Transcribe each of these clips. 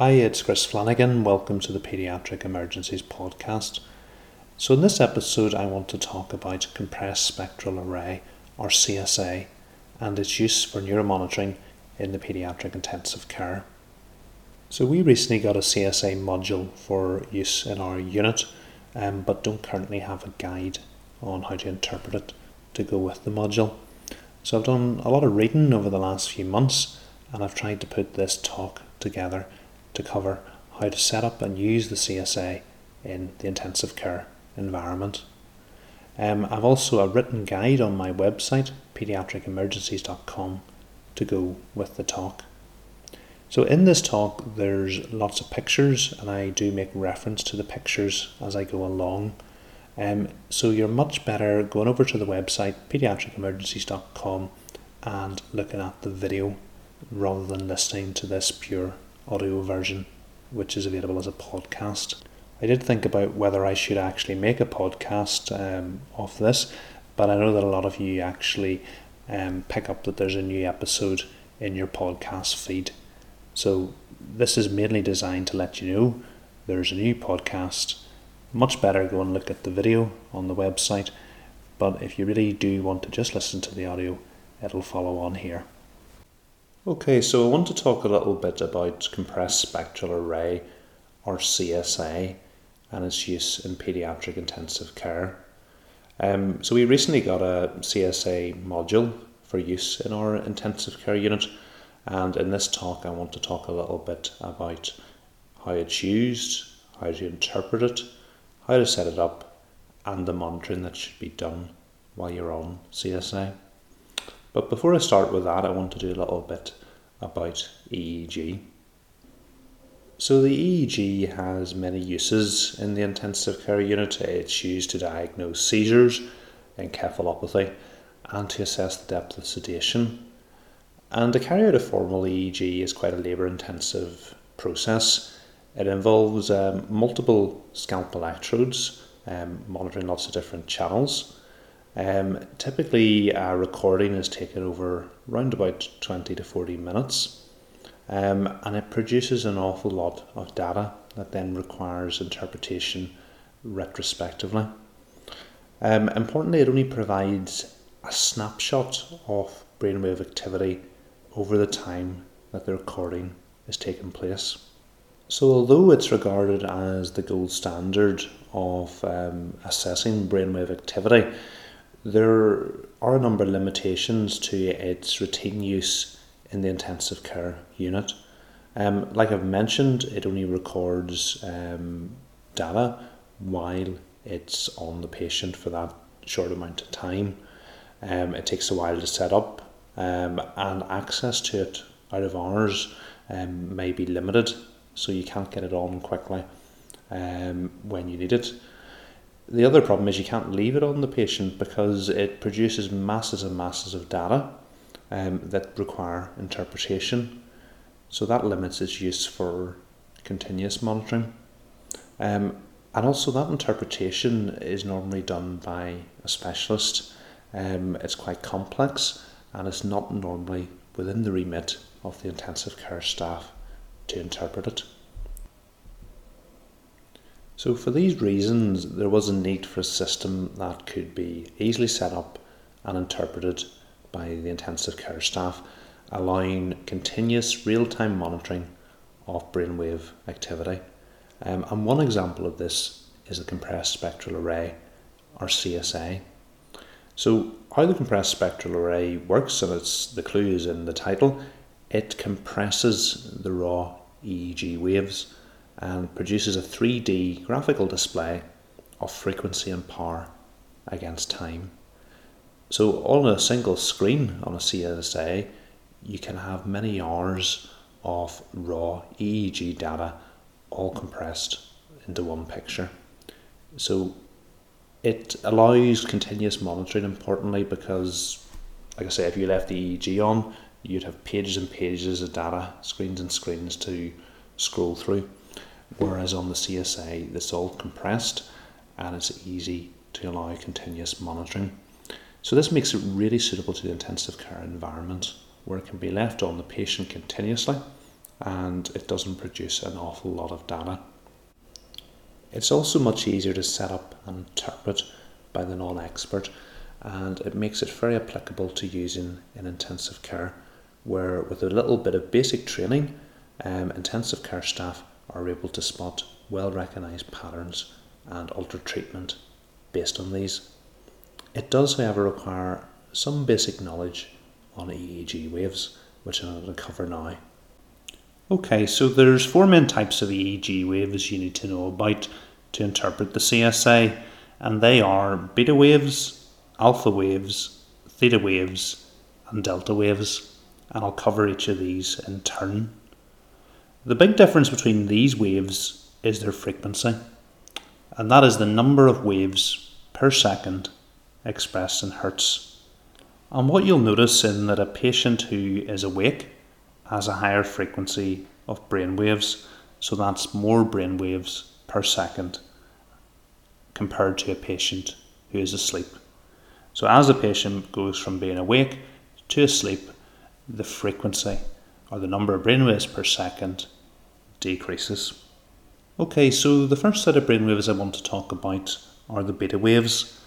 Hi, it's Chris Flanagan. Welcome to the Pediatric Emergencies Podcast. So, in this episode, I want to talk about compressed spectral array, or CSA, and its use for neuromonitoring in the pediatric intensive care. So, we recently got a CSA module for use in our unit, um, but don't currently have a guide on how to interpret it to go with the module. So, I've done a lot of reading over the last few months, and I've tried to put this talk together to cover how to set up and use the CSA in the intensive care environment. Um, I've also a written guide on my website, pediatricemergencies.com, to go with the talk. So, in this talk, there's lots of pictures, and I do make reference to the pictures as I go along. Um, so, you're much better going over to the website, pediatricemergencies.com, and looking at the video rather than listening to this pure audio version, which is available as a podcast. I did think about whether I should actually make a podcast um, of this, but I know that a lot of you actually um, pick up that there's a new episode in your podcast feed. So this is mainly designed to let you know there's a new podcast. Much better go and look at the video on the website, but if you really do want to just listen to the audio, it'll follow on here. Okay, so I want to talk a little bit about compressed spectral array or CSA and its use in pediatric intensive care. Um, so we recently got a CSA module for use in our intensive care unit, and in this talk, I want to talk a little bit about how it's used, how to interpret it, how to set it up, and the monitoring that should be done while you're on CSA. But before I start with that, I want to do a little bit about EEG. So the EEG has many uses in the intensive care unit. It's used to diagnose seizures, encephalopathy, and to assess the depth of sedation. And to carry out a formal EEG is quite a labour intensive process. It involves um, multiple scalp electrodes, um, monitoring lots of different channels. Um, typically, a recording is taken over around about 20 to 40 minutes um, and it produces an awful lot of data that then requires interpretation retrospectively. Um, importantly, it only provides a snapshot of brainwave activity over the time that the recording is taking place. So, although it's regarded as the gold standard of um, assessing brainwave activity, there are a number of limitations to its routine use in the intensive care unit. Um, like I've mentioned, it only records um, data while it's on the patient for that short amount of time. Um, it takes a while to set up, um, and access to it out of hours um, may be limited, so you can't get it on quickly um, when you need it. The other problem is you can't leave it on the patient because it produces masses and masses of data um, that require interpretation. So that limits its use for continuous monitoring. Um, and also, that interpretation is normally done by a specialist. Um, it's quite complex and it's not normally within the remit of the intensive care staff to interpret it. So, for these reasons, there was a need for a system that could be easily set up and interpreted by the intensive care staff, allowing continuous real time monitoring of brainwave activity. Um, and one example of this is the compressed spectral array, or CSA. So, how the compressed spectral array works, and it's the clue is in the title, it compresses the raw EEG waves and produces a 3D graphical display of frequency and power against time. So on a single screen on a CSA, you can have many hours of raw EEG data all compressed into one picture. So it allows continuous monitoring importantly because like I say if you left the EEG on you'd have pages and pages of data, screens and screens to scroll through. Whereas on the CSA it's all compressed and it's easy to allow continuous monitoring. So this makes it really suitable to the intensive care environment where it can be left on the patient continuously and it doesn't produce an awful lot of data. It's also much easier to set up and interpret by the non expert, and it makes it very applicable to using in intensive care, where with a little bit of basic training, um, intensive care staff are able to spot well recognised patterns and alter treatment based on these. It does, however, require some basic knowledge on EEG waves, which I'm going to cover now. Okay, so there's four main types of EEG waves you need to know about to interpret the CSA, and they are beta waves, alpha waves, theta waves, and delta waves, and I'll cover each of these in turn. The big difference between these waves is their frequency, and that is the number of waves per second expressed in hertz. And what you'll notice in that a patient who is awake has a higher frequency of brain waves, so that's more brain waves per second compared to a patient who is asleep. So, as a patient goes from being awake to asleep, the frequency or the number of brainwaves per second decreases. Okay, so the first set of brainwaves I want to talk about are the beta waves.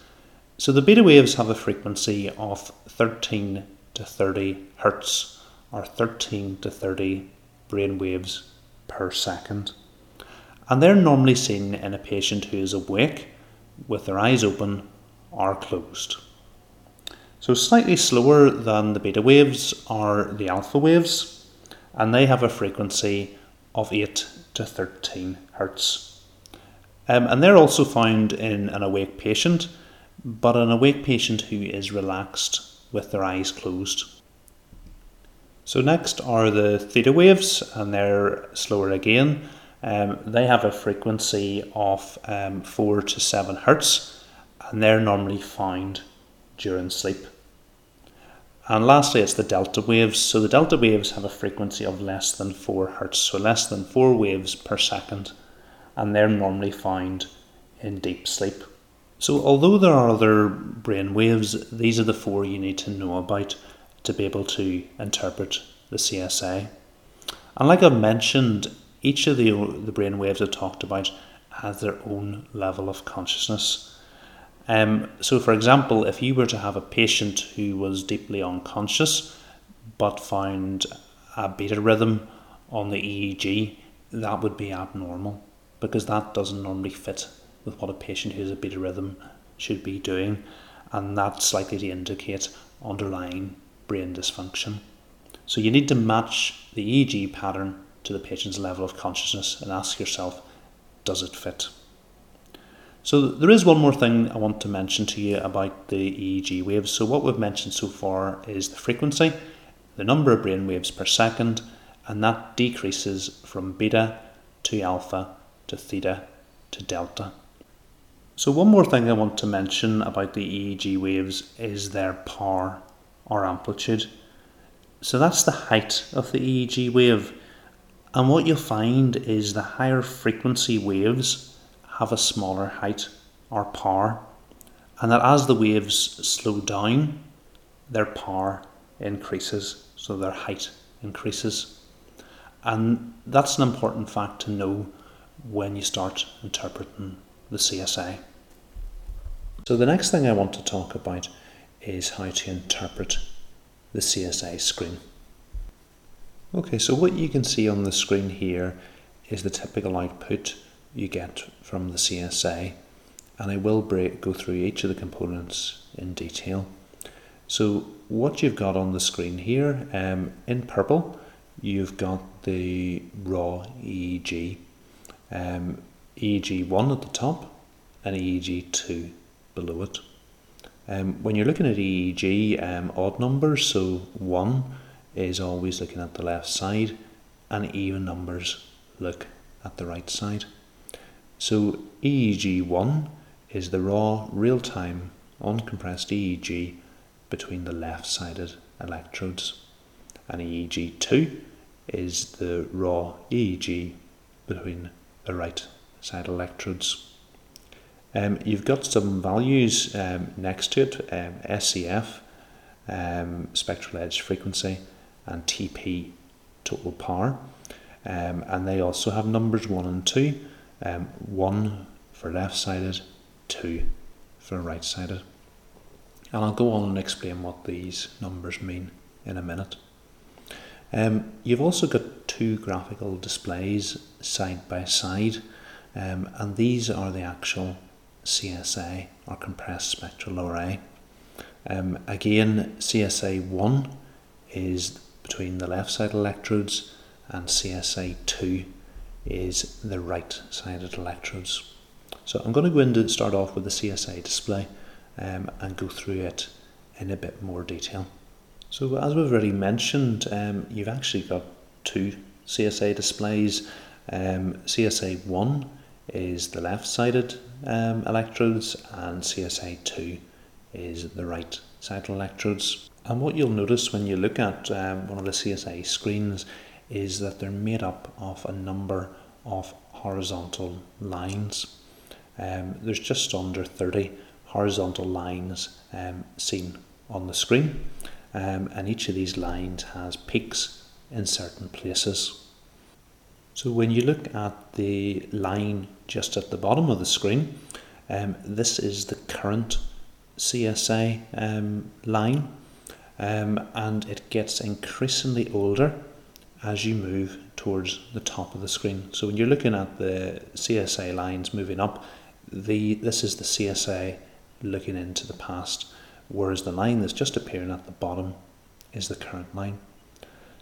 So the beta waves have a frequency of 13 to 30 hertz or 13 to 30 brain waves per second. And they're normally seen in a patient who is awake with their eyes open or closed. So, slightly slower than the beta waves are the alpha waves, and they have a frequency of 8 to 13 hertz. Um, and they're also found in an awake patient, but an awake patient who is relaxed with their eyes closed. So, next are the theta waves, and they're slower again. Um, they have a frequency of um, 4 to 7 hertz, and they're normally found during sleep. And lastly, it's the delta waves. So the delta waves have a frequency of less than 4 hertz, so less than 4 waves per second, and they're normally found in deep sleep. So, although there are other brain waves, these are the four you need to know about to be able to interpret the CSA. And like I've mentioned, each of the, the brain waves I've talked about has their own level of consciousness. Um, so, for example, if you were to have a patient who was deeply unconscious but found a beta rhythm on the EEG, that would be abnormal because that doesn't normally fit with what a patient who has a beta rhythm should be doing, and that's likely to indicate underlying brain dysfunction. So, you need to match the EEG pattern to the patient's level of consciousness and ask yourself, does it fit? So there is one more thing I want to mention to you about the EEG waves. So what we've mentioned so far is the frequency, the number of brain waves per second, and that decreases from beta to alpha to theta to delta. So one more thing I want to mention about the EEG waves is their power or amplitude. So that's the height of the EEG wave. And what you'll find is the higher frequency waves have a smaller height or power, and that as the waves slow down, their power increases, so their height increases. And that's an important fact to know when you start interpreting the CSA. So, the next thing I want to talk about is how to interpret the CSA screen. Okay, so what you can see on the screen here is the typical output you get from the CSA and I will break, go through each of the components in detail. So what you've got on the screen here, um, in purple, you've got the raw EEG, um, EEG1 at the top and EEG2 below it. Um, when you're looking at EEG, um, odd numbers, so 1 is always looking at the left side and even numbers look at the right side. So EEG1 is the raw, real-time, uncompressed EEG between the left-sided electrodes. And EEG2 is the raw EEG between the right side electrodes. Um, you've got some values um, next to it, um, SEF, um, spectral edge frequency, and TP, total power. um, and they also have numbers 1 and 2. Um, 1 for left sided, 2 for right sided. And I'll go on and explain what these numbers mean in a minute. Um, you've also got two graphical displays side by side, um, and these are the actual CSA or compressed spectral array. Um, again, CSA 1 is between the left side electrodes, and CSA 2 is the right sided electrodes. So I'm going to go into start off with the CSA display um, and go through it in a bit more detail. So as we've already mentioned, um, you've actually got two CSA displays. Um, CSA 1 is the left-sided um, electrodes and CSA 2 is the right-sided electrodes. And what you'll notice when you look at um, one of the CSA screens is that they're made up of a number of horizontal lines. Um, there's just under 30 horizontal lines um, seen on the screen, um, and each of these lines has peaks in certain places. So when you look at the line just at the bottom of the screen, um, this is the current CSA um, line, um, and it gets increasingly older as you move towards the top of the screen. So when you're looking at the CSA lines moving up, the this is the CSA looking into the past, whereas the line that's just appearing at the bottom is the current line.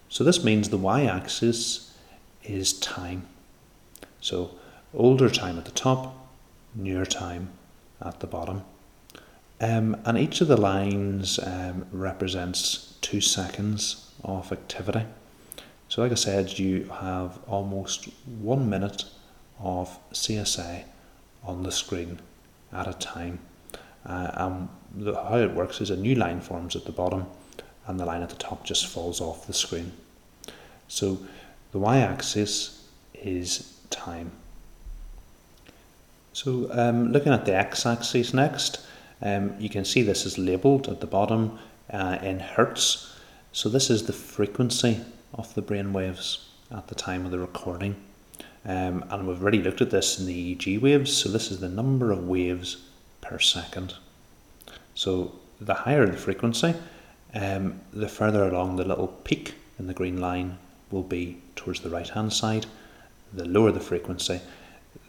So this means the y-axis is time. So older time at the top, newer time at the bottom. Um, and each of the lines um, represents two seconds of activity. So like I said, you have almost one minute of CSA on the screen at a time. Uh, and the, how it works is a new line forms at the bottom and the line at the top just falls off the screen. So the y-axis is time. So um, looking at the x-axis next, um, you can see this is labelled at the bottom uh, in hertz. So this is the frequency of the brain waves at the time of the recording. Um, and we've already looked at this in the EEG waves. So this is the number of waves per second. So the higher the frequency, um, the further along the little peak in the green line will be towards the right hand side. The lower the frequency,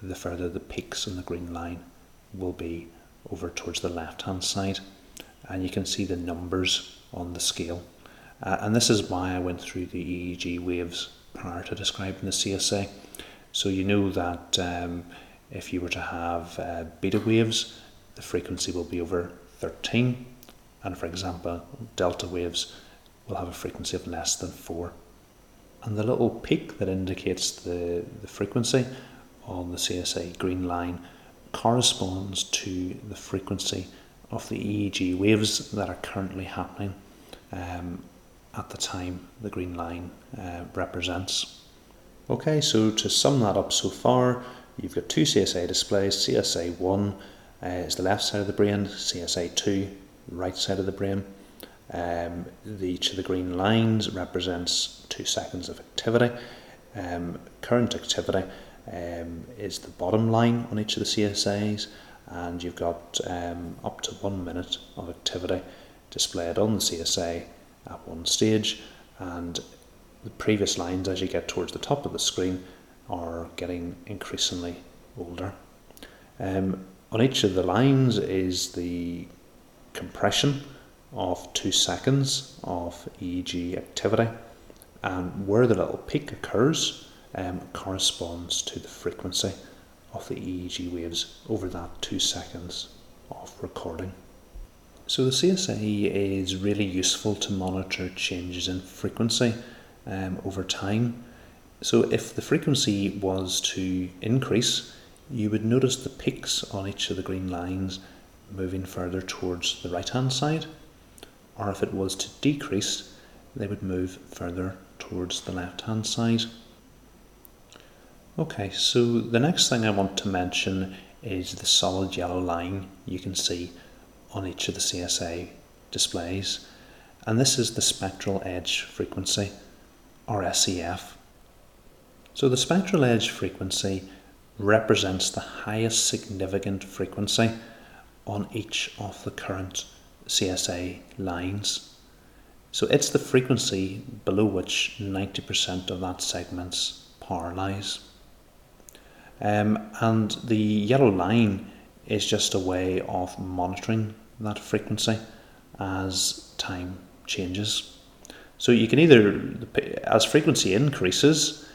the further the peaks in the green line will be over towards the left hand side. And you can see the numbers on the scale. Uh, and this is why I went through the EEG waves prior to describing the CSA. So you know that um, if you were to have uh, beta waves, the frequency will be over 13 and for example delta waves will have a frequency of less than 4 and the little peak that indicates the, the frequency on the CSA green line corresponds to the frequency of the EEG waves that are currently happening um, at the time the green line uh, represents. Okay, so to sum that up so far, you've got two CSA displays, CSA 1 uh, is the left side of the brain, CSA2, right side of the brain. Um, the, each of the green lines represents two seconds of activity. Um, current activity um, is the bottom line on each of the CSAs, and you've got um, up to one minute of activity displayed on the CSA at one stage, and the previous lines as you get towards the top of the screen are getting increasingly older. Um, on each of the lines is the compression of two seconds of EEG activity, and where the little peak occurs um, corresponds to the frequency of the EEG waves over that two seconds of recording. So the CSA is really useful to monitor changes in frequency um, over time. So if the frequency was to increase, you would notice the peaks on each of the green lines moving further towards the right hand side, or if it was to decrease, they would move further towards the left hand side. Okay, so the next thing I want to mention is the solid yellow line you can see on each of the CSA displays, and this is the spectral edge frequency, or SEF. So the spectral edge frequency represents the highest significant frequency on each of the current CSA lines. So it's the frequency below which 90% of that segment's power lies. Um, and the yellow line is just a way of monitoring that frequency as time changes. So you can either, as frequency increases,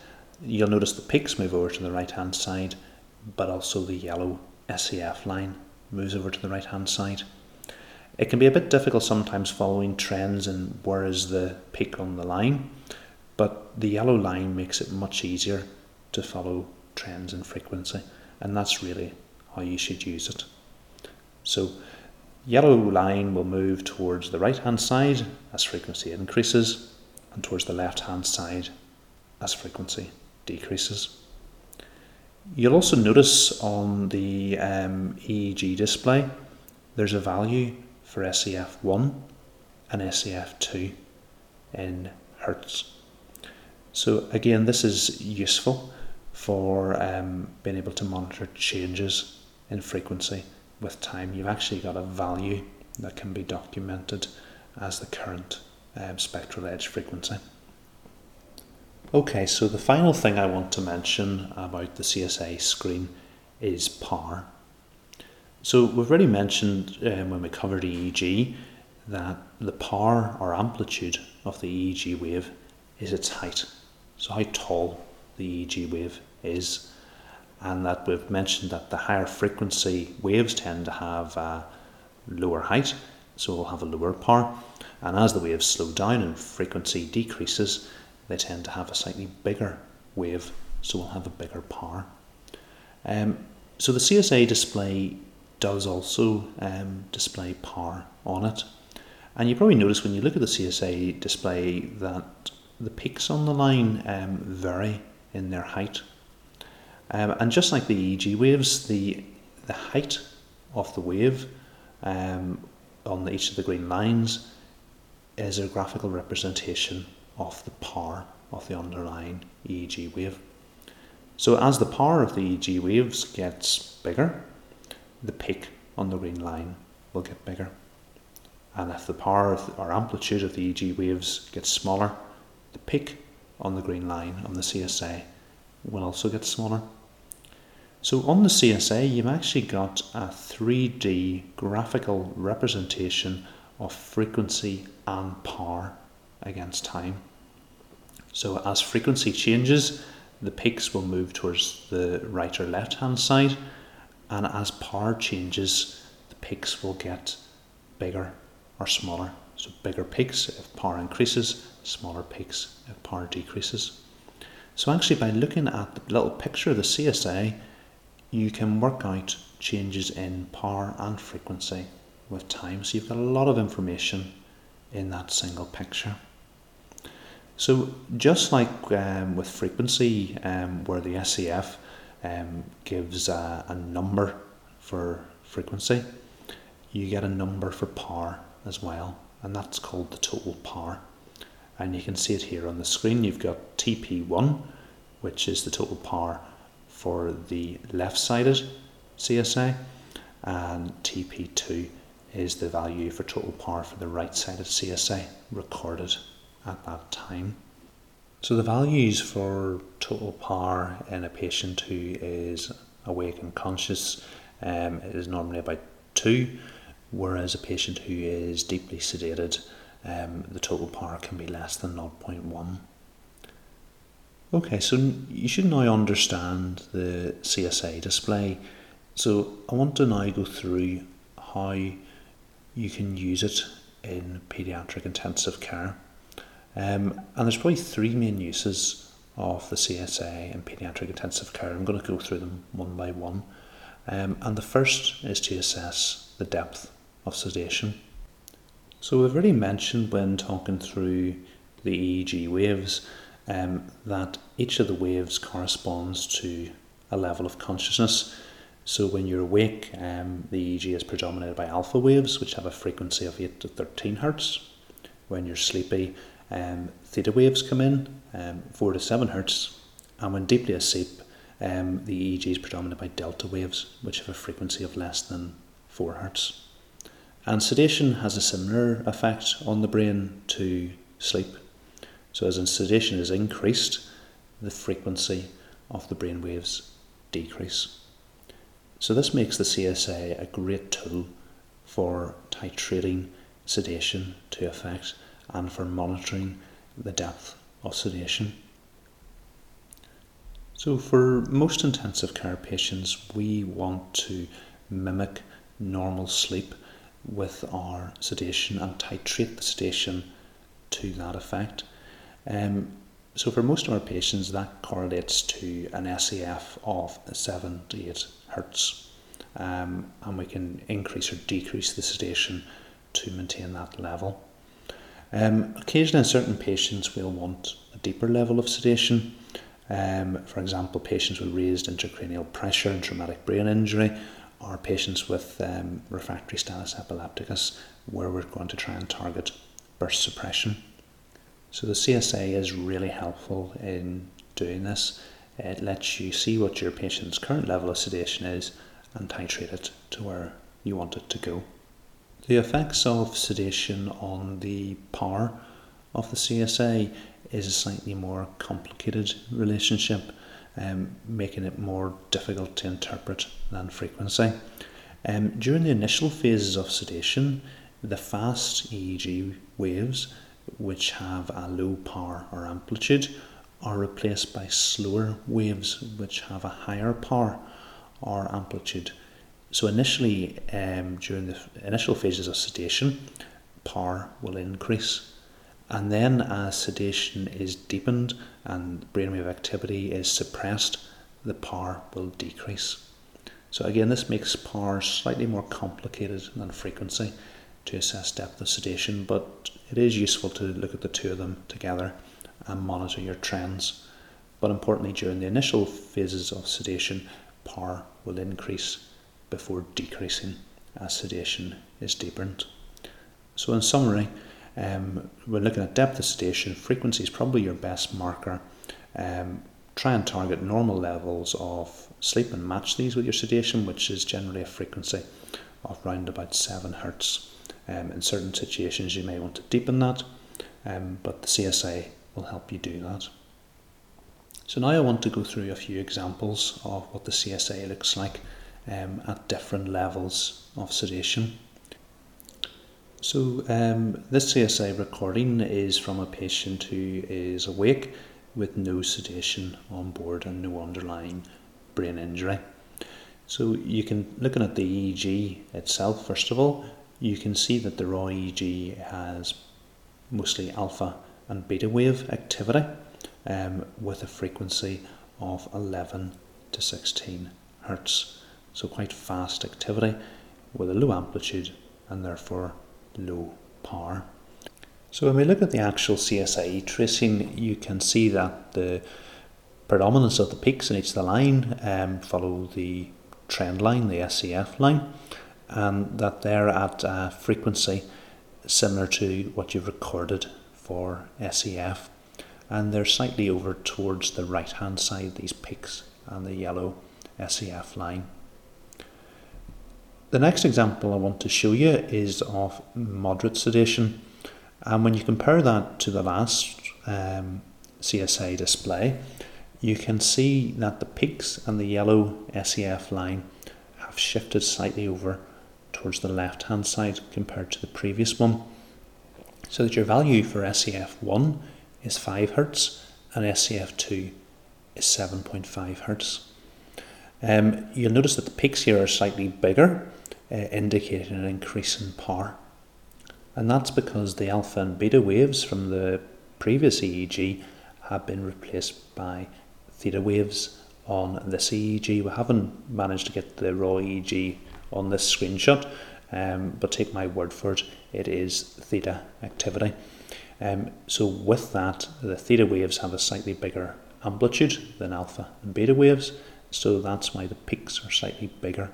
you'll notice the peaks move over to the right hand side, but also the yellow SEF line moves over to the right hand side. It can be a bit difficult sometimes following trends and where is the peak on the line, but the yellow line makes it much easier to follow trends in frequency, and that's really how you should use it. So, yellow line will move towards the right hand side as frequency increases, and towards the left hand side as frequency decreases. You'll also notice on the um, EEG display there's a value for SEF1 and SEF2 in Hertz. So, again, this is useful for um, being able to monitor changes in frequency with time. You've actually got a value that can be documented as the current um, spectral edge frequency. Okay, so the final thing I want to mention about the CSA screen is power. So we've already mentioned um, when we covered EEG that the power or amplitude of the EEG wave is its height. So how tall the EEG wave is, and that we've mentioned that the higher frequency waves tend to have a lower height, so we'll have a lower power. And as the waves slow down and frequency decreases, they tend to have a slightly bigger wave, so we'll have a bigger power. Um, so the CSA display does also um, display power on it. And you probably notice when you look at the CSA display that the peaks on the line um, vary in their height. Um, and just like the EEG waves, the, the height of the wave um, on the, each of the green lines is a graphical representation of the power of the underlying EEG wave. So as the power of the EEG waves gets bigger, the peak on the green line will get bigger. And if the power the, or amplitude of the EEG waves gets smaller, the peak on the green line on the CSA will also get smaller. So on the CSA, you've actually got a 3D graphical representation of frequency and power against time. So as frequency changes, the peaks will move towards the right or left hand side, and as power changes, the peaks will get bigger or smaller. So bigger peaks if power increases, smaller peaks if power decreases. So actually by looking at the little picture of the CSA, you can work out changes in power and frequency with time. So you've got a lot of information in that single picture. So just like um, with frequency, um, where the SEF um, gives a, a number for frequency, you get a number for power as well, and that's called the total power. And you can see it here on the screen. You've got TP1, which is the total power for the left-sided CSA, and TP2 is the value for total power for the right-sided CSA recorded at that time. So the values for total power in a patient who is awake and conscious um, is normally about 2, whereas a patient who is deeply sedated, um, the total power can be less than 0.1. Okay, so you should now understand the CSA display. So I want to now go through how you can use it in paediatric intensive care. Um, and there's probably three main uses of the CSA in paediatric intensive care. I'm going to go through them one by one. Um, and the first is to assess the depth of sedation. So we've already mentioned when talking through the EEG waves um, that each of the waves corresponds to a level of consciousness. So when you're awake, um, the EEG is predominated by alpha waves, which have a frequency of 8 to 13 hertz. When you're sleepy, um, theta waves come in, um, 4 to 7 hertz, And when deeply asleep, um, the EEG is predominated by delta waves, which have a frequency of less than 4 hertz. And sedation has a similar effect on the brain to sleep. So, as sedation is increased, the frequency of the brain waves decrease. So, this makes the CSA a great tool for titrating sedation to effect and for monitoring the depth of sedation. So, for most intensive care patients, we want to mimic normal sleep with our sedation and titrate the sedation to that effect. Um, so, for most of our patients, that correlates to an SEF of 7 to 8 hertz, um, and we can increase or decrease the sedation to maintain that level. Um, occasionally, in certain patients, we'll want a deeper level of sedation. Um, for example, patients with raised intracranial pressure and traumatic brain injury, or patients with um, refractory status epilepticus, where we're going to try and target burst suppression. So the CSA is really helpful in doing this. It lets you see what your patient's current level of sedation is and titrate it to where you want it to go. The effects of sedation on the power of the CSA is a slightly more complicated relationship, um, making it more difficult to interpret than frequency. Um, during the initial phases of sedation, the fast EEG waves, which have a low power or amplitude, are replaced by slower waves, which have a higher power or amplitude. So initially, um, during the initial phases of sedation, power will increase and then, as sedation is deepened and brainwave activity is suppressed, the power will decrease. So, again, this makes power slightly more complicated than frequency to assess depth of sedation, but it is useful to look at the two of them together and monitor your trends. But importantly, during the initial phases of sedation, power will increase before decreasing as sedation is deepened. So, in summary, um, we're looking at depth of sedation. Frequency is probably your best marker. Um, try and target normal levels of sleep and match these with your sedation, which is generally a frequency of around about 7 hertz. Um, in certain situations, you may want to deepen that, um, but the CSA will help you do that. So now I want to go through a few examples of what the CSA looks like um, at different levels of sedation. So, um, this CSA recording is from a patient who is awake with no sedation on board and no underlying brain injury. So, you can, looking at the EEG itself, first of all, you can see that the raw EEG has mostly alpha and beta wave activity um, with a frequency of 11 to 16 hertz. So, quite fast activity with a low amplitude and therefore low power. So when we look at the actual CSA tracing, you can see that the predominance of the peaks in each of the line um, follow the trend line, the SEF line, and that they're at a frequency similar to what you've recorded for SEF. And they're slightly over towards the right hand side, these peaks, and the yellow SEF line. The next example I want to show you is of moderate sedation. And when you compare that to the last um, CSA display, you can see that the peaks and the yellow SEF line have shifted slightly over towards the left hand side compared to the previous one. So that your value for SEF1 is 5 Hz and SEF2 is 7.5 Hz. Um, you'll notice that the peaks here are slightly bigger uh, indicating an increase in power. And that's because the alpha and beta waves from the previous EEG have been replaced by theta waves on this EEG. We haven't managed to get the raw EEG on this screenshot, um, but take my word for it, it is theta activity. Um, so with that, the theta waves have a slightly bigger amplitude than alpha and beta waves, so that's why the peaks are slightly bigger.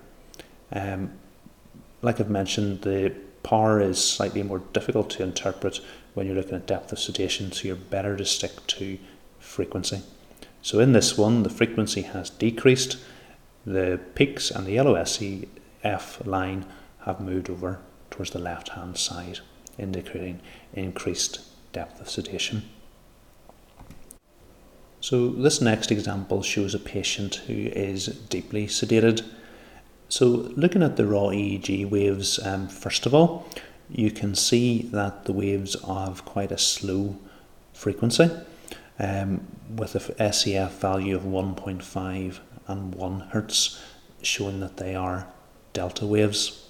Um, like I've mentioned, the power is slightly more difficult to interpret when you're looking at depth of sedation, so you're better to stick to frequency. So in this one, the frequency has decreased, the peaks and the yellow SEF line have moved over towards the left hand side, indicating increased depth of sedation. So this next example shows a patient who is deeply sedated. So looking at the raw EEG waves, um, first of all, you can see that the waves have quite a slow frequency um, with a SEF value of 1.5 and 1 hertz, showing that they are delta waves.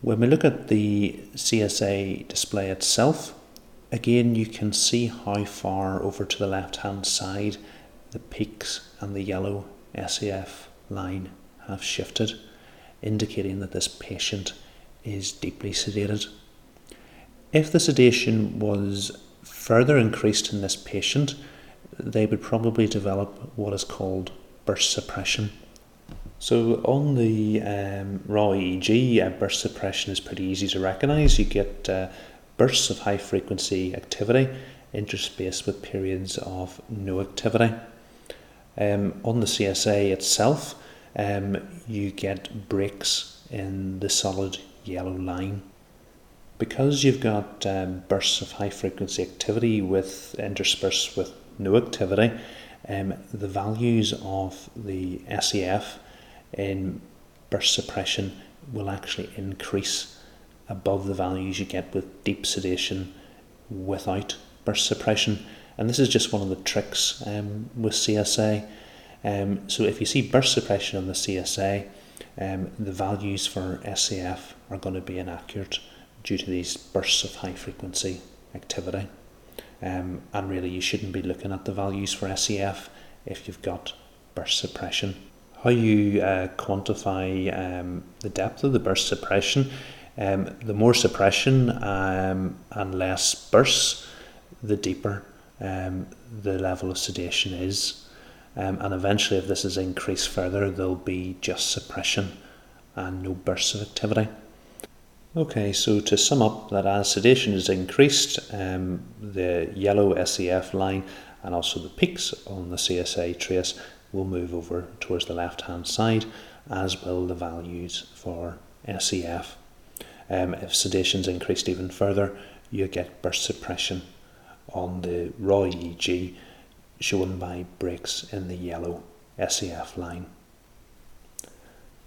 When we look at the CSA display itself, Again, you can see how far over to the left hand side the peaks and the yellow SEF line have shifted, indicating that this patient is deeply sedated. If the sedation was further increased in this patient, they would probably develop what is called burst suppression. So on the um, raw EEG, uh, burst suppression is pretty easy to recognise. You get uh, bursts of high frequency activity interspaced with periods of no activity. Um, on the CSA itself, um, you get breaks in the solid yellow line. Because you've got um, bursts of high frequency activity with interspersed with no activity, um, the values of the SEF in burst suppression will actually increase above the values you get with deep sedation without burst suppression. And this is just one of the tricks um, with CSA. Um, so if you see burst suppression on the CSA, um, the values for SEF are going to be inaccurate due to these bursts of high frequency activity. Um, and really, you shouldn't be looking at the values for SEF if you've got burst suppression. How you uh, quantify um, the depth of the burst suppression um, the more suppression um, and less bursts, the deeper um, the level of sedation is. Um, and eventually, if this is increased further, there'll be just suppression and no bursts of activity. Okay, so to sum up, that as sedation is increased, um, the yellow SEF line and also the peaks on the CSA trace will move over towards the left hand side, as will the values for SEF. Um, if is increased even further, you get burst suppression on the raw EEG shown by breaks in the yellow SEF line.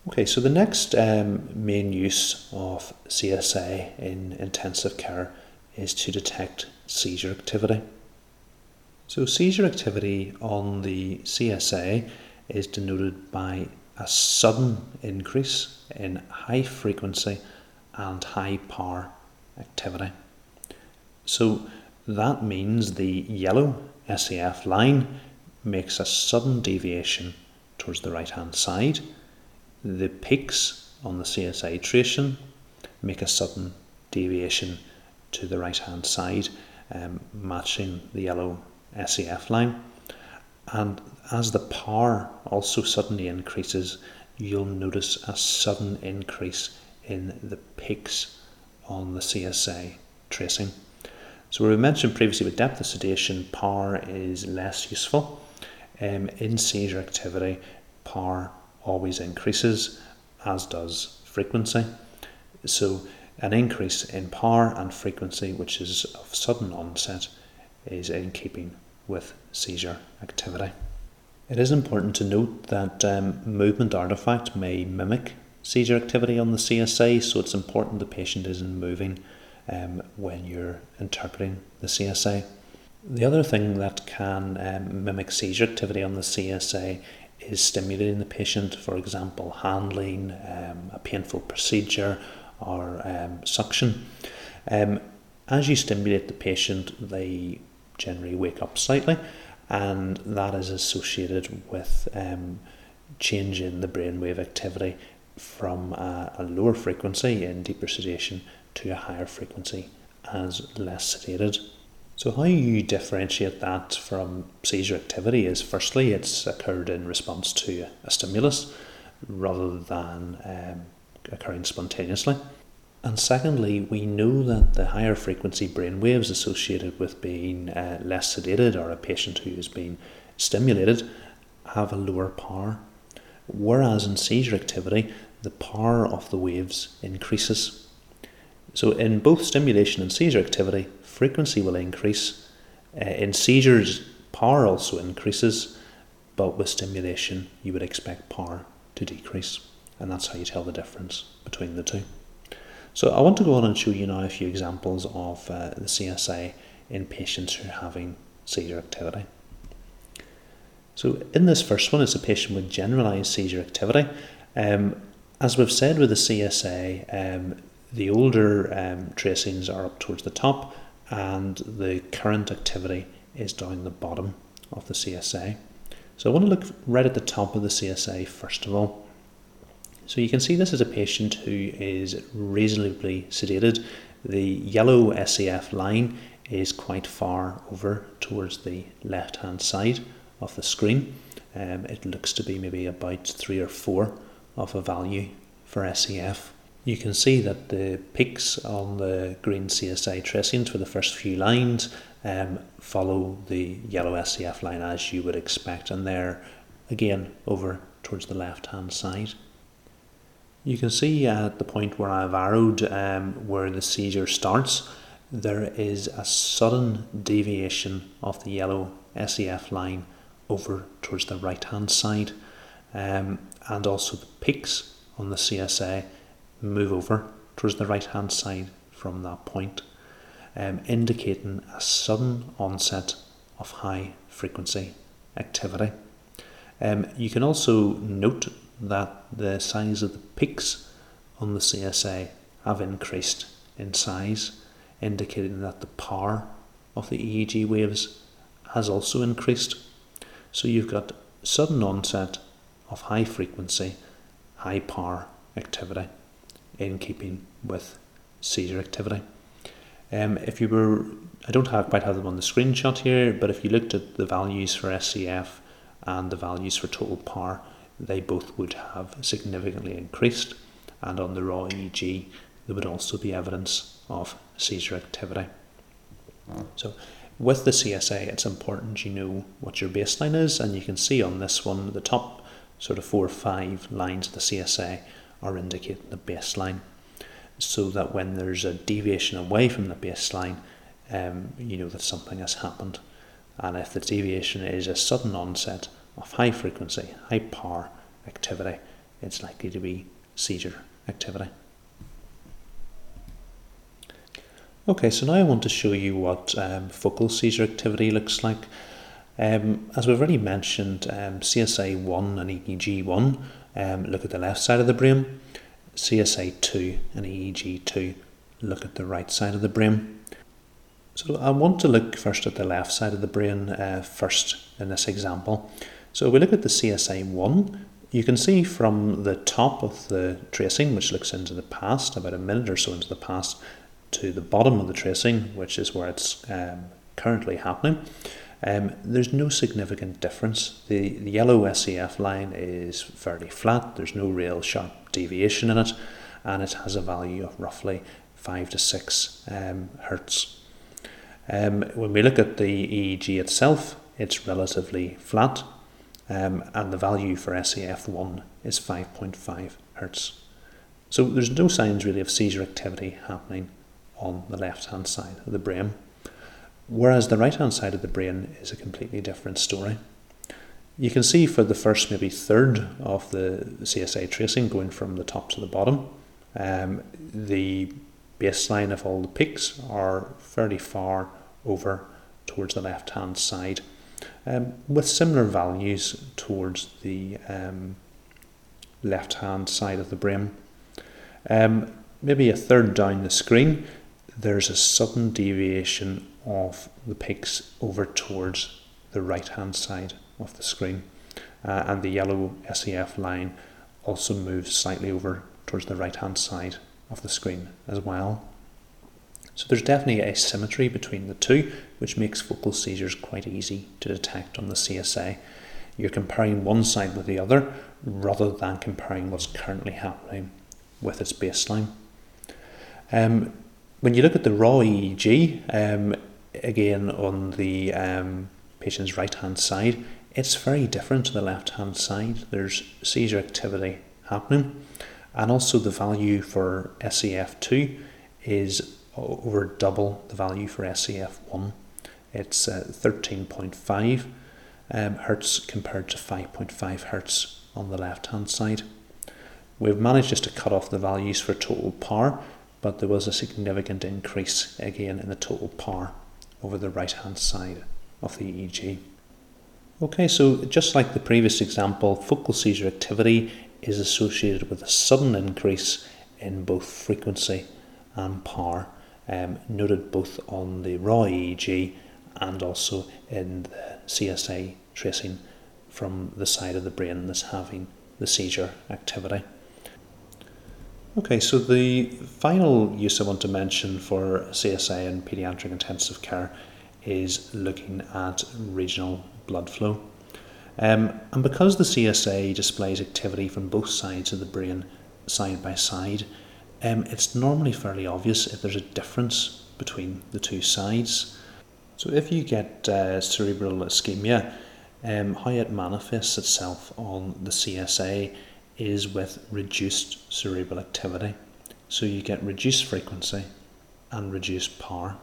Okay, so the next um, main use of CSA in intensive care is to detect seizure activity. So, seizure activity on the CSA is denoted by a sudden increase in high frequency and high power activity. So that means the yellow SEF line makes a sudden deviation towards the right hand side. The peaks on the CSA tration make a sudden deviation to the right hand side, um, matching the yellow SEF line. And as the power also suddenly increases, you'll notice a sudden increase in the peaks on the CSA tracing. So we mentioned previously with depth of sedation, power is less useful. Um, in seizure activity, power always increases, as does frequency. So an increase in power and frequency, which is of sudden onset, is in keeping with seizure activity. It is important to note that um, movement artifact may mimic seizure activity on the CSA, so it's important the patient isn't moving um, when you're interpreting the CSA. The other thing that can um, mimic seizure activity on the CSA is stimulating the patient, for example, handling, um, a painful procedure, or um, suction. Um, as you stimulate the patient, they generally wake up slightly, and that is associated with um, change in the brainwave activity from a, a lower frequency in deeper sedation to a higher frequency as less sedated. So, how you differentiate that from seizure activity is firstly, it's occurred in response to a stimulus rather than um, occurring spontaneously. And secondly, we know that the higher frequency brain waves associated with being uh, less sedated or a patient who has been stimulated have a lower power, whereas in seizure activity, the power of the waves increases. So, in both stimulation and seizure activity, frequency will increase. Uh, in seizures, power also increases, but with stimulation, you would expect power to decrease. And that's how you tell the difference between the two. So, I want to go on and show you now a few examples of uh, the CSA in patients who are having seizure activity. So, in this first one, it's a patient with generalized seizure activity. Um, as we've said with the CSA, um, the older um, tracings are up towards the top, and the current activity is down the bottom of the CSA. So I want to look right at the top of the CSA first of all. So you can see this is a patient who is reasonably sedated. The yellow SEF line is quite far over towards the left hand side of the screen. Um, it looks to be maybe about three or four of a value for SEF. You can see that the peaks on the green CSA tracings for the first few lines um, follow the yellow SEF line as you would expect, and they're again over towards the left hand side. You can see at the point where I've arrowed um, where the seizure starts, there is a sudden deviation of the yellow SEF line over towards the right hand side, um, and also the peaks on the CSA move over towards the right hand side from that point, um, indicating a sudden onset of high frequency activity. Um, you can also note that the size of the peaks on the CSA have increased in size, indicating that the power of the EEG waves has also increased. So you've got sudden onset of high frequency, high power activity in keeping with seizure activity. Um, if you were, I don't have quite have them on the screenshot here, but if you looked at the values for SEF and the values for total power, they both would have significantly increased. And on the raw EEG, there would also be evidence of seizure activity. So, with the CSA, it's important you know what your baseline is, and you can see on this one the top sort of four or five lines of the CSA are indicating the baseline so that when there's a deviation away from the baseline, um, you know that something has happened. And if the deviation is a sudden onset of high frequency, high power activity, it's likely to be seizure activity. Okay, so now I want to show you what um, focal seizure activity looks like. Um, as we've already mentioned, um, CSA1 and EEG1 um, look at the left side of the brain, CSA2 and EEG2 look at the right side of the brain. So I want to look first at the left side of the brain uh, first in this example. So we look at the CSA1, you can see from the top of the tracing, which looks into the past, about a minute or so into the past, to the bottom of the tracing, which is where it's um, currently happening, um, there's no significant difference. The, the yellow SEF line is fairly flat, there's no real sharp deviation in it, and it has a value of roughly 5 to 6 um, hertz. Um, when we look at the EEG itself, it's relatively flat, um, and the value for SEF1 is 5.5 hertz. So there's no signs really of seizure activity happening on the left hand side of the brain. Whereas the right hand side of the brain is a completely different story. You can see for the first maybe third of the CSA tracing going from the top to the bottom, um, the baseline of all the peaks are fairly far over towards the left hand side, um, with similar values towards the um, left hand side of the brain. Um, maybe a third down the screen, there's a sudden deviation of the peaks over towards the right hand side of the screen. Uh, and the yellow SEF line also moves slightly over towards the right hand side of the screen as well. So there's definitely a symmetry between the two, which makes focal seizures quite easy to detect on the CSA. You're comparing one side with the other rather than comparing what's currently happening with its baseline. Um, when you look at the raw EEG, um, again on the um, patient's right hand side, it's very different to the left hand side. There's seizure activity happening, and also the value for SEF2 is over double the value for SEF1. It's uh, 13.5 um, hertz compared to 5.5 hertz on the left hand side. We've managed just to cut off the values for total power, but there was a significant increase again in the total power over the right hand side of the EEG. Okay, so just like the previous example, focal seizure activity is associated with a sudden increase in both frequency and power, um, noted both on the raw EEG and also in the CSA tracing from the side of the brain that's having the seizure activity. Okay, so the final use I want to mention for CSA and paediatric intensive care is looking at regional blood flow. Um, and because the CSA displays activity from both sides of the brain side by side, um, it's normally fairly obvious if there's a difference between the two sides. So if you get uh, cerebral ischemia, um, how it manifests itself on the CSA is with reduced cerebral activity. So you get reduced frequency and reduced power.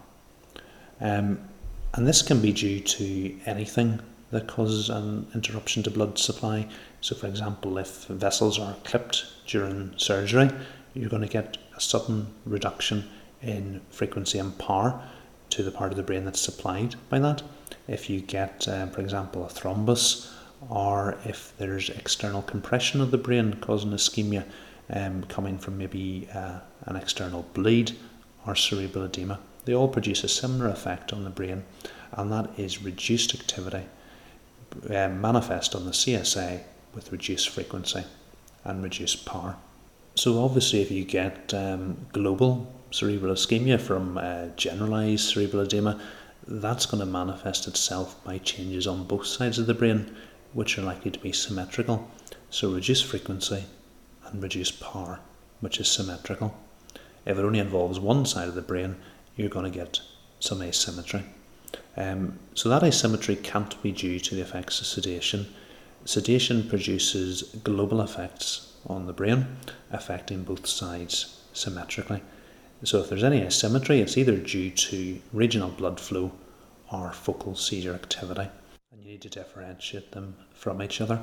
Um, and this can be due to anything that causes an interruption to blood supply. So, for example, if vessels are clipped during surgery, you're going to get a sudden reduction in frequency and power to the part of the brain that's supplied by that. If you get, um, for example, a thrombus, or if there's external compression of the brain causing ischemia um, coming from maybe uh, an external bleed or cerebral edema, they all produce a similar effect on the brain, and that is reduced activity um, manifest on the CSA with reduced frequency and reduced power. So, obviously, if you get um, global cerebral ischemia from uh, generalized cerebral edema, that's going to manifest itself by changes on both sides of the brain, which are likely to be symmetrical. So, reduce frequency and reduce power, which is symmetrical. If it only involves one side of the brain, you're going to get some asymmetry. Um, so that asymmetry can't be due to the effects of sedation. Sedation produces global effects on the brain, affecting both sides symmetrically. So if there's any asymmetry, it's either due to regional blood flow or focal seizure activity, and you need to differentiate them from each other.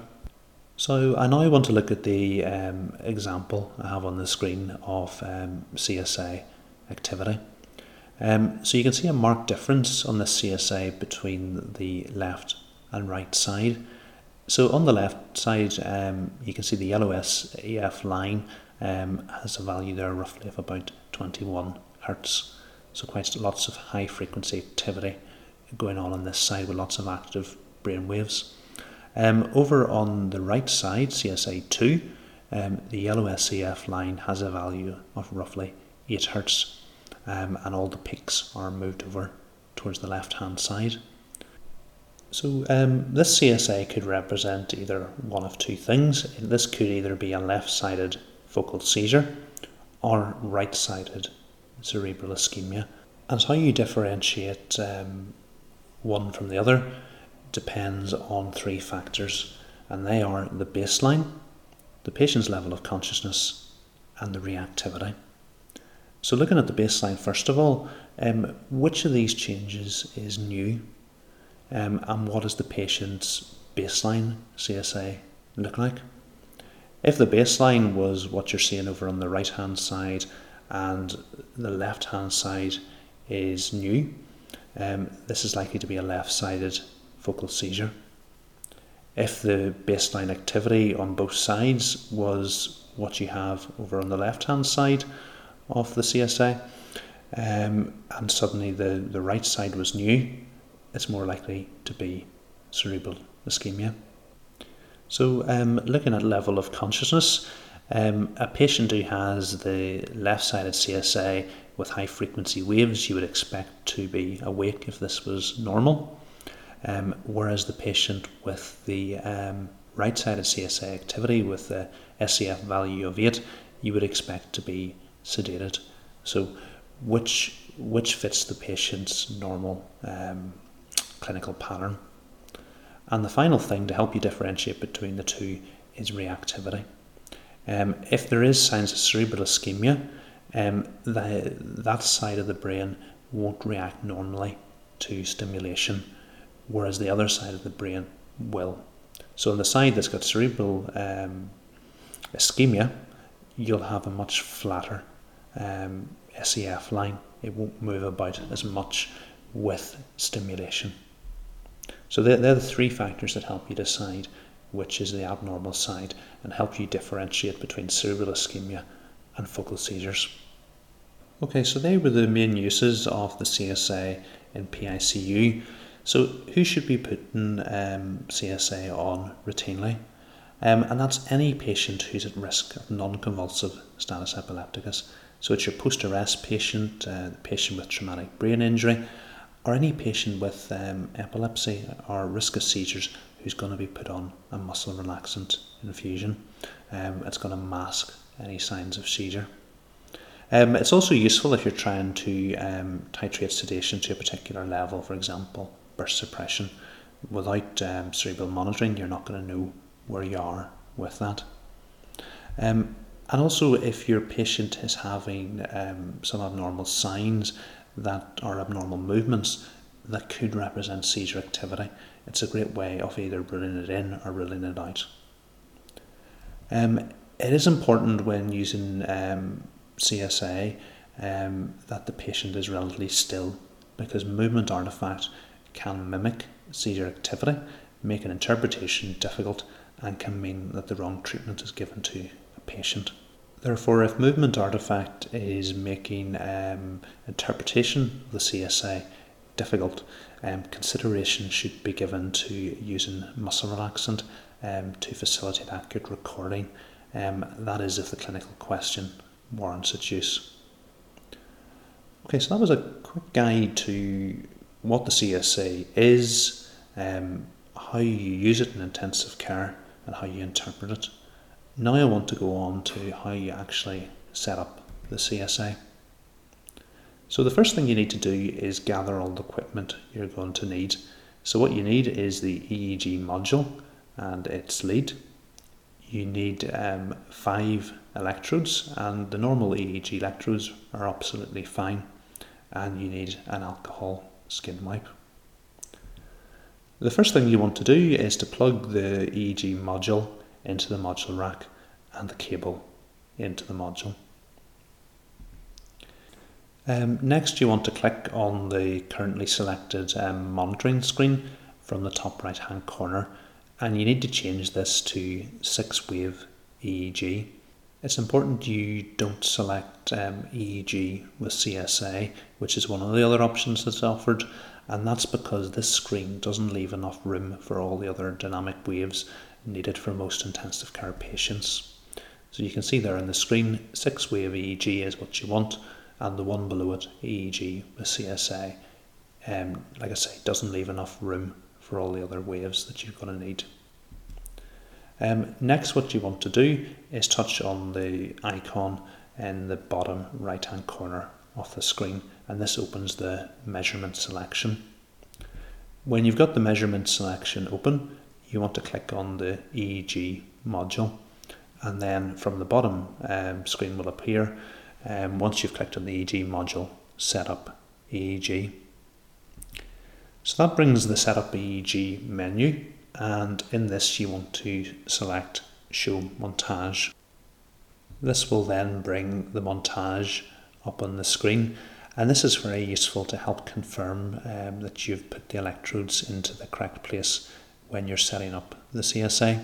So I now want to look at the um, example I have on the screen of um, CSA activity. Um, so you can see a marked difference on the CSA between the left and right side. So on the left side, um, you can see the yellow SEF line um, has a value there roughly of about 21 hertz. So quite lots of high frequency activity going on on this side with lots of active brain waves. Um, over on the right side, CSA2, um, the yellow SEF line has a value of roughly 8 hertz um, and all the peaks are moved over towards the left hand side. So um, this CSA could represent either one of two things. This could either be a left-sided focal seizure or right-sided cerebral ischemia. And how you differentiate um, one from the other depends on three factors, and they are the baseline, the patient's level of consciousness, and the reactivity. So, looking at the baseline, first of all, um, which of these changes is new um, and what is the patient's baseline CSA look like? If the baseline was what you're seeing over on the right hand side and the left hand side is new, um, this is likely to be a left sided focal seizure. If the baseline activity on both sides was what you have over on the left hand side, of the CSA, um, and suddenly the, the right side was new, it's more likely to be cerebral ischemia. So, um, looking at level of consciousness, um, a patient who has the left sided CSA with high frequency waves, you would expect to be awake if this was normal. Um, whereas the patient with the um, right sided CSA activity with the SEF value of 8, you would expect to be sedated. So, which which fits the patient's normal um, clinical pattern. And the final thing to help you differentiate between the two is reactivity. Um, if there is signs of cerebral ischemia, um, the, that side of the brain won't react normally to stimulation, whereas the other side of the brain will. So on the side that's got cerebral um, ischemia, you'll have a much flatter um, SEF line. It won't move about as much with stimulation. So they're, they're the three factors that help you decide which is the abnormal side and help you differentiate between cerebral ischemia and focal seizures. Okay, so they were the main uses of the CSA in PICU. So, who should be putting um, CSA on routinely? Um, and that's any patient who's at risk of non convulsive status epilepticus. So, it's your post arrest patient, uh, patient with traumatic brain injury, or any patient with um, epilepsy or risk of seizures who's going to be put on a muscle relaxant infusion. Um, it's going to mask any signs of seizure. Um, it's also useful if you're trying to um, titrate sedation to a particular level, for example, burst suppression. Without um, cerebral monitoring, you're not going to know where you are with that. Um, and also, if your patient is having um, some abnormal signs that are abnormal movements that could represent seizure activity, it's a great way of either ruling it in or ruling it out. Um, it is important when using um, CSA um, that the patient is relatively still because movement artifact can mimic seizure activity, make an interpretation difficult, and can mean that the wrong treatment is given to a patient. Therefore, if movement artifact is making um, interpretation of the CSA difficult, um, consideration should be given to using muscle relaxant um, to facilitate accurate recording. Um, that is, if the clinical question warrants its use. Okay, so that was a quick guide to what the CSA is, um, how you use it in intensive care, and how you interpret it. Now I want to go on to how you actually set up the CSA. So the first thing you need to do is gather all the equipment you're going to need. So what you need is the EEG module and its lead. You need um, five electrodes and the normal EEG electrodes are absolutely fine and you need an alcohol skin wipe. The first thing you want to do is to plug the EEG module into the module rack and the cable into the module. Um, next you want to click on the currently selected um, monitoring screen from the top right hand corner and you need to change this to 6 wave EEG it's important you don't select um, EEG with CSA, which is one of the other options that's offered, and that's because this screen doesn't leave enough room for all the other dynamic waves needed for most intensive care patients. So you can see there on the screen, 6 wave EEG is what you want, and the one below it, EEG with CSA, um, like I say, doesn't leave enough room for all the other waves that you're going to need. Um, next, what you want to do is touch on the icon in the bottom right hand corner of the screen, and this opens the measurement selection. When you've got the measurement selection open, you want to click on the EEG module, and then from the bottom um, screen will appear. Um, once you've clicked on the EEG module, set up EEG. So that brings the setup EEG menu and in this you want to select show montage. This will then bring the montage up on the screen and this is very useful to help confirm um, that you've put the electrodes into the correct place when you're setting up the CSA.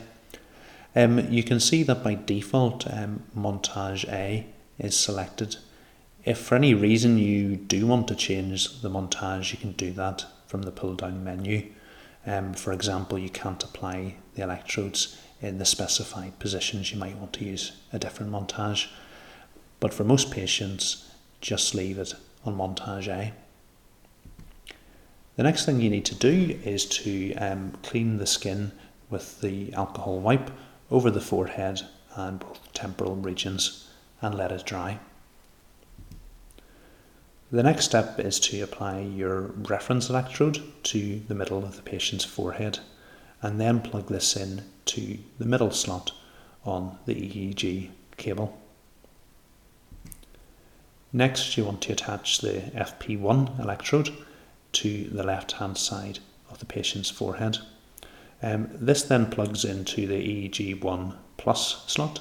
Um, you can see that by default um, montage A is selected. If for any reason you do want to change the montage you can do that from the pull down menu. Um, for example, you can't apply the electrodes in the specified positions. You might want to use a different montage. But for most patients, just leave it on montage A. The next thing you need to do is to um, clean the skin with the alcohol wipe over the forehead and both temporal regions and let it dry. The next step is to apply your reference electrode to the middle of the patient's forehead and then plug this in to the middle slot on the EEG cable. Next you want to attach the FP1 electrode to the left hand side of the patient's forehead. Um, this then plugs into the EEG1 plus slot,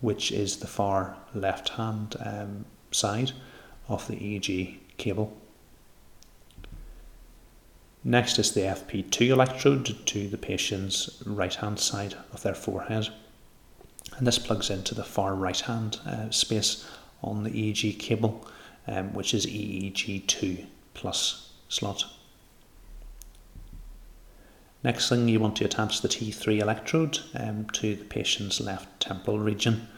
which is the far left hand um, side of the EEG cable. Next is the FP2 electrode to the patient's right hand side of their forehead. And this plugs into the far right hand uh, space on the EEG cable, um, which is EEG2 plus slot. Next thing you want to attach the T3 electrode um, to the patient's left temporal region.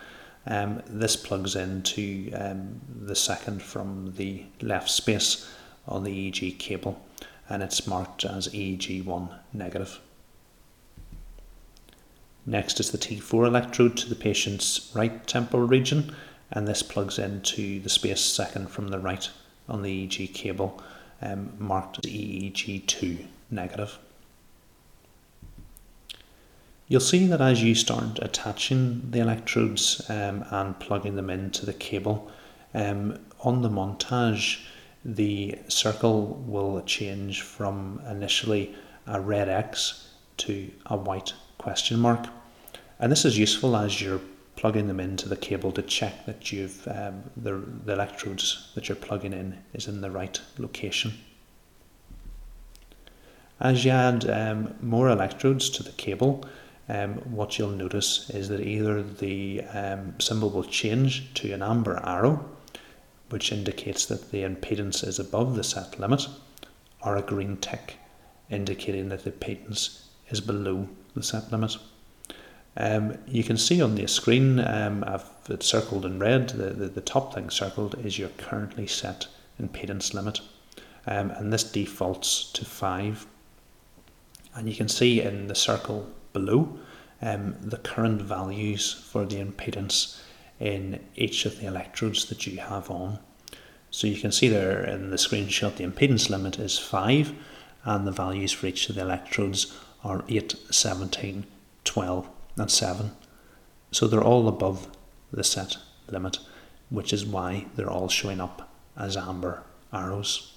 Um, this plugs into um, the second from the left space on the EEG cable and it's marked as EEG1 negative. Next is the T4 electrode to the patient's right temporal region and this plugs into the space second from the right on the EEG cable um, marked as EEG2 negative. You'll see that as you start attaching the electrodes um, and plugging them into the cable, um, on the montage, the circle will change from initially a red X to a white question mark. And this is useful as you're plugging them into the cable to check that you've um, the, the electrodes that you're plugging in is in the right location. As you add um, more electrodes to the cable, um, what you'll notice is that either the um, symbol will change to an amber arrow, which indicates that the impedance is above the set limit, or a green tick, indicating that the impedance is below the set limit. Um, you can see on the screen, um, I've it's circled in red, the, the, the, top thing circled is your currently set impedance limit. Um, and this defaults to 5. And you can see in the circle below um, the current values for the impedance in each of the electrodes that you have on. So you can see there in the screenshot the impedance limit is 5 and the values for each of the electrodes are 8, 17, 12 and 7. So they're all above the set limit, which is why they're all showing up as amber arrows.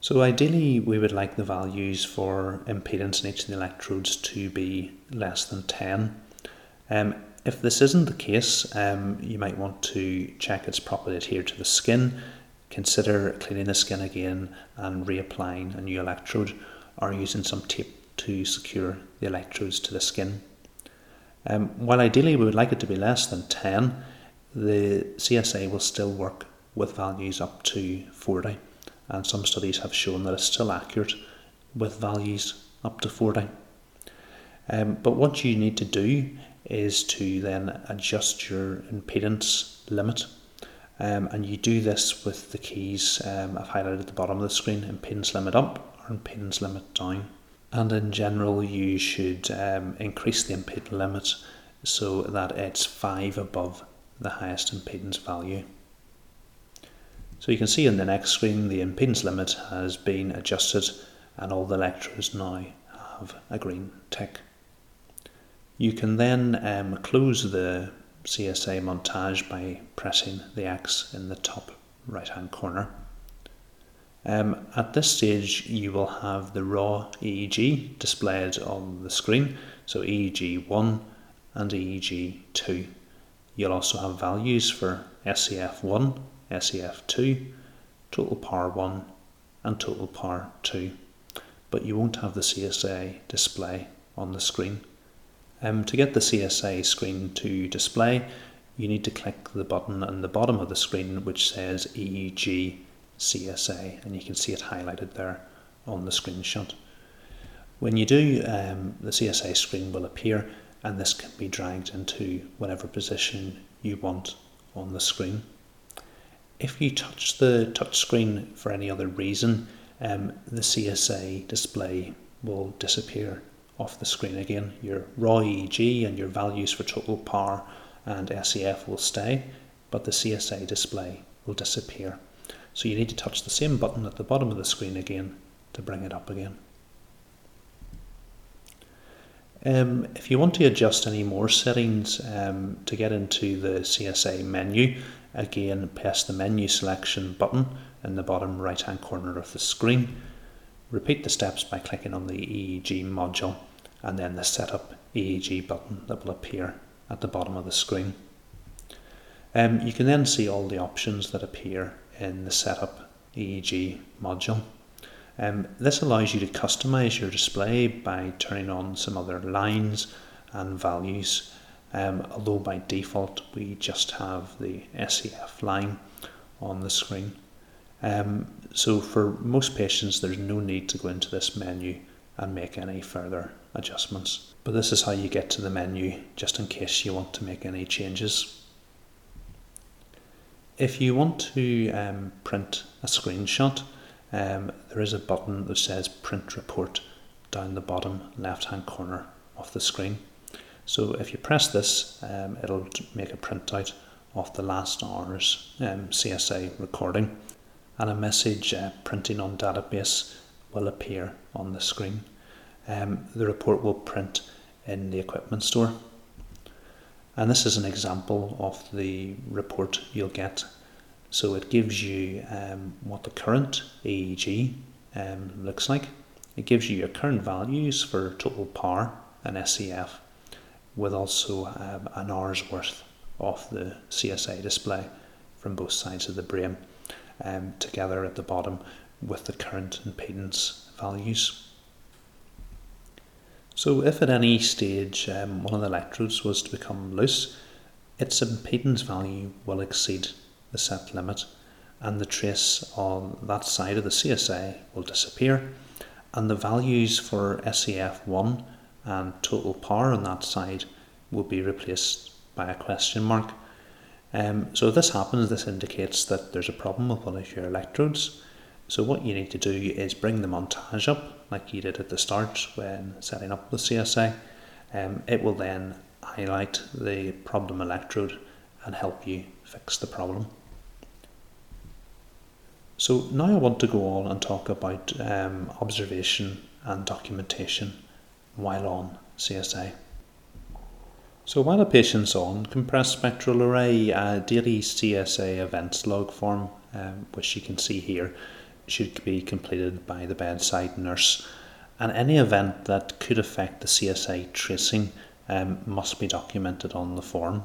So ideally we would like the values for impedance in each of the electrodes to be less than 10. Um, if this isn't the case, um, you might want to check it's properly adhered to the skin, consider cleaning the skin again and reapplying a new electrode or using some tape to secure the electrodes to the skin. Um, while ideally we would like it to be less than 10, the CSA will still work with values up to 40 and some studies have shown that it's still accurate with values up to 40. Um, but what you need to do is to then adjust your impedance limit. Um, and you do this with the keys um, I've highlighted at the bottom of the screen impedance limit up impedance limit down. And in general, you should um, increase the impedance limit so that it's 5 above the highest impedance value. So you can see in the next screen the impedance limit has been adjusted and all the electrodes now have a green tick. You can then um, close the CSA montage by pressing the X in the top right hand corner. Um, at this stage you will have the raw EEG displayed on the screen, so EEG 1 and EEG 2. You'll also have values for SEF 1 SEF2, total power 1 and total power 2 but you won't have the CSA display on the screen. Um, to get the CSA screen to display you need to click the button on the bottom of the screen which says EEG CSA and you can see it highlighted there on the screenshot. When you do, um, the CSA screen will appear and this can be dragged into whatever position you want on the screen if you touch the touch screen for any other reason, um, the CSA display will disappear off the screen again. Your raw EEG and your values for total power and SEF will stay, but the CSA display will disappear. So you need to touch the same button at the bottom of the screen again to bring it up again. Um, if you want to adjust any more settings um, to get into the CSA menu, again press the menu selection button in the bottom right hand corner of the screen. Repeat the steps by clicking on the EEG module and then the setup EEG button that will appear at the bottom of the screen. Um, you can then see all the options that appear in the setup EEG module. Um, this allows you to customize your display by turning on some other lines and values. Um, although by default we just have the SEF line on the screen. Um, so for most patients there's no need to go into this menu and make any further adjustments. But this is how you get to the menu just in case you want to make any changes. If you want to um, print a screenshot, um, there is a button that says print report down the bottom left hand corner of the screen. So if you press this, um, it'll make a printout of the last hour's um, CSA recording and a message uh, printing on database will appear on the screen. Um, the report will print in the equipment store. And this is an example of the report you'll get so it gives you um, what the current EEG um, looks like. It gives you your current values for total power and SEF with also um, an hour's worth of the CSA display from both sides of the brain um, together at the bottom with the current impedance values. So if at any stage um, one of the electrodes was to become loose, its impedance value will exceed the set limit and the trace on that side of the CSA will disappear and the values for SEF1 and total power on that side will be replaced by a question mark. Um, so if this happens, this indicates that there's a problem with one of your electrodes. So what you need to do is bring the montage up like you did at the start when setting up the CSA. Um, it will then highlight the problem electrode and help you fix the problem. So now I want to go on and talk about um, observation and documentation while on CSA. So while a patient's on compressed spectral array, a daily CSA events log form, um, which you can see here, should be completed by the bedside nurse. And any event that could affect the CSA tracing um, must be documented on the form.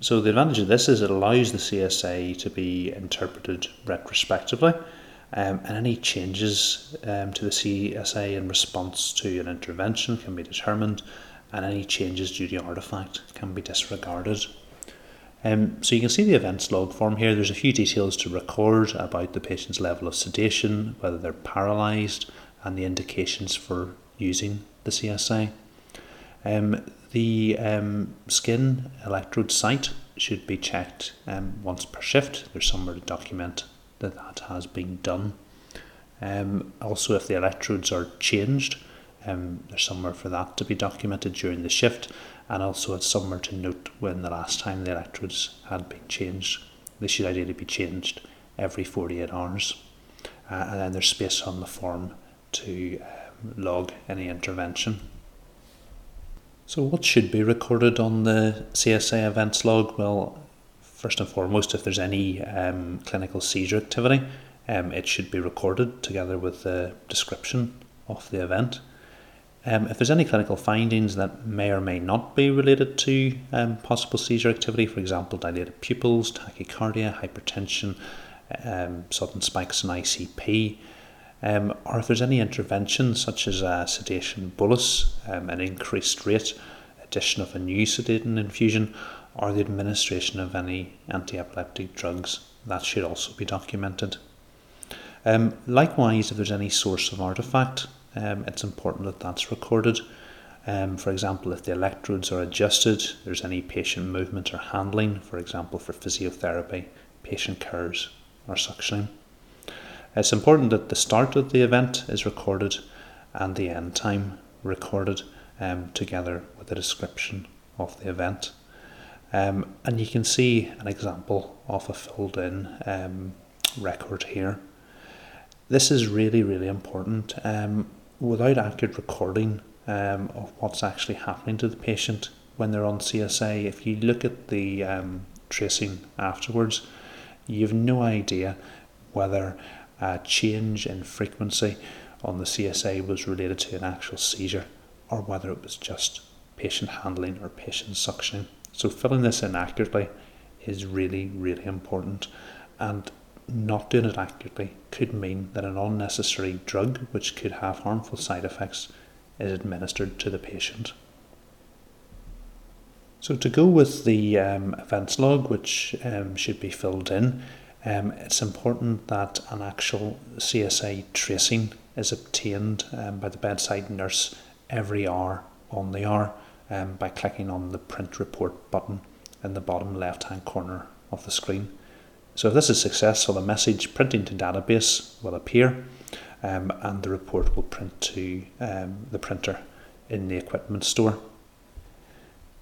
So the advantage of this is it allows the CSA to be interpreted retrospectively, um, and any changes um, to the CSA in response to an intervention can be determined, and any changes due to artifact can be disregarded. Um, so you can see the events log form here. There's a few details to record about the patient's level of sedation, whether they're paralysed, and the indications for using the CSA. Um, the um, skin electrode site should be checked um, once per shift. There's somewhere to document that that has been done. Um, also, if the electrodes are changed, um, there's somewhere for that to be documented during the shift, and also it's somewhere to note when the last time the electrodes had been changed. They should ideally be changed every 48 hours, uh, and then there's space on the form to um, log any intervention. So, what should be recorded on the CSA events log? Well, first and foremost, if there's any um, clinical seizure activity, um, it should be recorded together with the description of the event. Um, if there's any clinical findings that may or may not be related to um, possible seizure activity, for example, dilated pupils, tachycardia, hypertension, um, sudden spikes in ICP, um, or if there's any intervention such as a sedation bolus, um, an increased rate, addition of a new sedating infusion, or the administration of any anti-epileptic drugs, that should also be documented. Um, likewise, if there's any source of artifact, um, it's important that that's recorded. Um, for example, if the electrodes are adjusted, there's any patient movement or handling, for example, for physiotherapy, patient cares, or suctioning. It's important that the start of the event is recorded and the end time recorded um, together with a description of the event. Um, and you can see an example of a filled in um, record here. This is really, really important. Without accurate recording um, of what's actually happening to the patient when they're on CSA, if you look at the um, tracing afterwards, you have no idea whether a change in frequency on the CSA was related to an actual seizure or whether it was just patient handling or patient suctioning. So, filling this in accurately is really, really important. And not doing it accurately could mean that an unnecessary drug, which could have harmful side effects, is administered to the patient. So, to go with the um, events log, which um, should be filled in, um, it's important that an actual CSA tracing is obtained um, by the bedside nurse every hour on the hour um, by clicking on the print report button in the bottom left hand corner of the screen. So if this is successful, a message printing to database will appear um, and the report will print to um, the printer in the equipment store.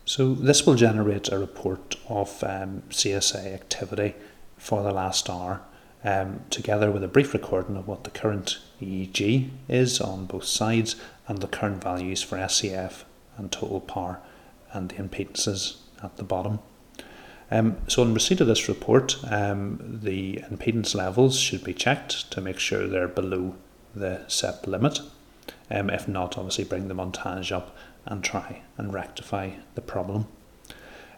So this will generate a report of um, CSA activity for the last hour, um, together with a brief recording of what the current EEG is on both sides and the current values for SEF and total power and the impedances at the bottom. Um, so, in receipt of this report, um, the impedance levels should be checked to make sure they're below the set limit. Um, if not, obviously bring the montage up and try and rectify the problem.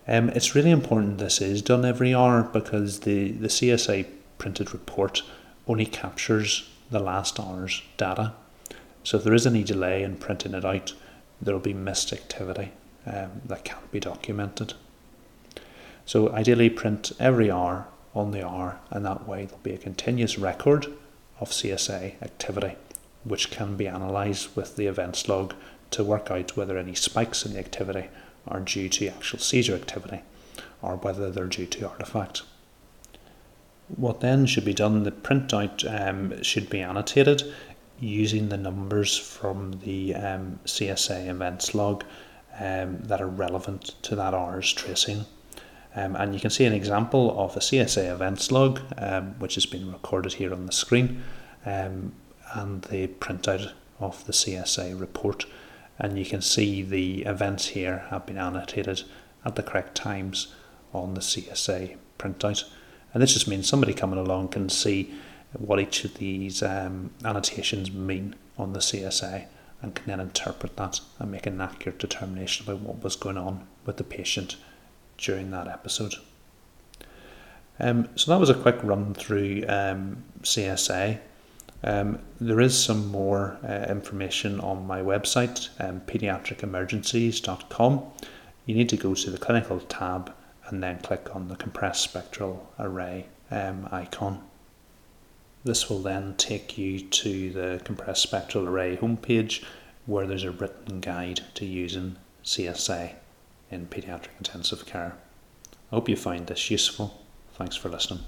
Um, it's really important this is done every hour because the, the CSA printed report only captures the last hour's data. So if there is any delay in printing it out, there will be missed activity um, that can't be documented. So ideally print every hour on the hour and that way there'll be a continuous record of CSA activity which can be analysed with the events log to work out whether any spikes in the activity are due to actual seizure activity or whether they're due to artifact. What then should be done, the printout um, should be annotated using the numbers from the um, CSA events log um, that are relevant to that hour's tracing. Um, and you can see an example of a CSA events log, um, which has been recorded here on the screen, um, and the printout of the CSA report. And you can see the events here have been annotated at the correct times on the CSA printout. And this just means somebody coming along can see what each of these um, annotations mean on the CSA and can then interpret that and make an accurate determination about what was going on with the patient during that episode. Um, so that was a quick run through um, CSA. Um, there is some more uh, information on my website, um, pediatricemergencies.com. You need to go to the clinical tab and then click on the compressed spectral array um, icon. This will then take you to the compressed spectral array homepage where there's a written guide to using CSA in paediatric intensive care. I hope you find this useful. Thanks for listening.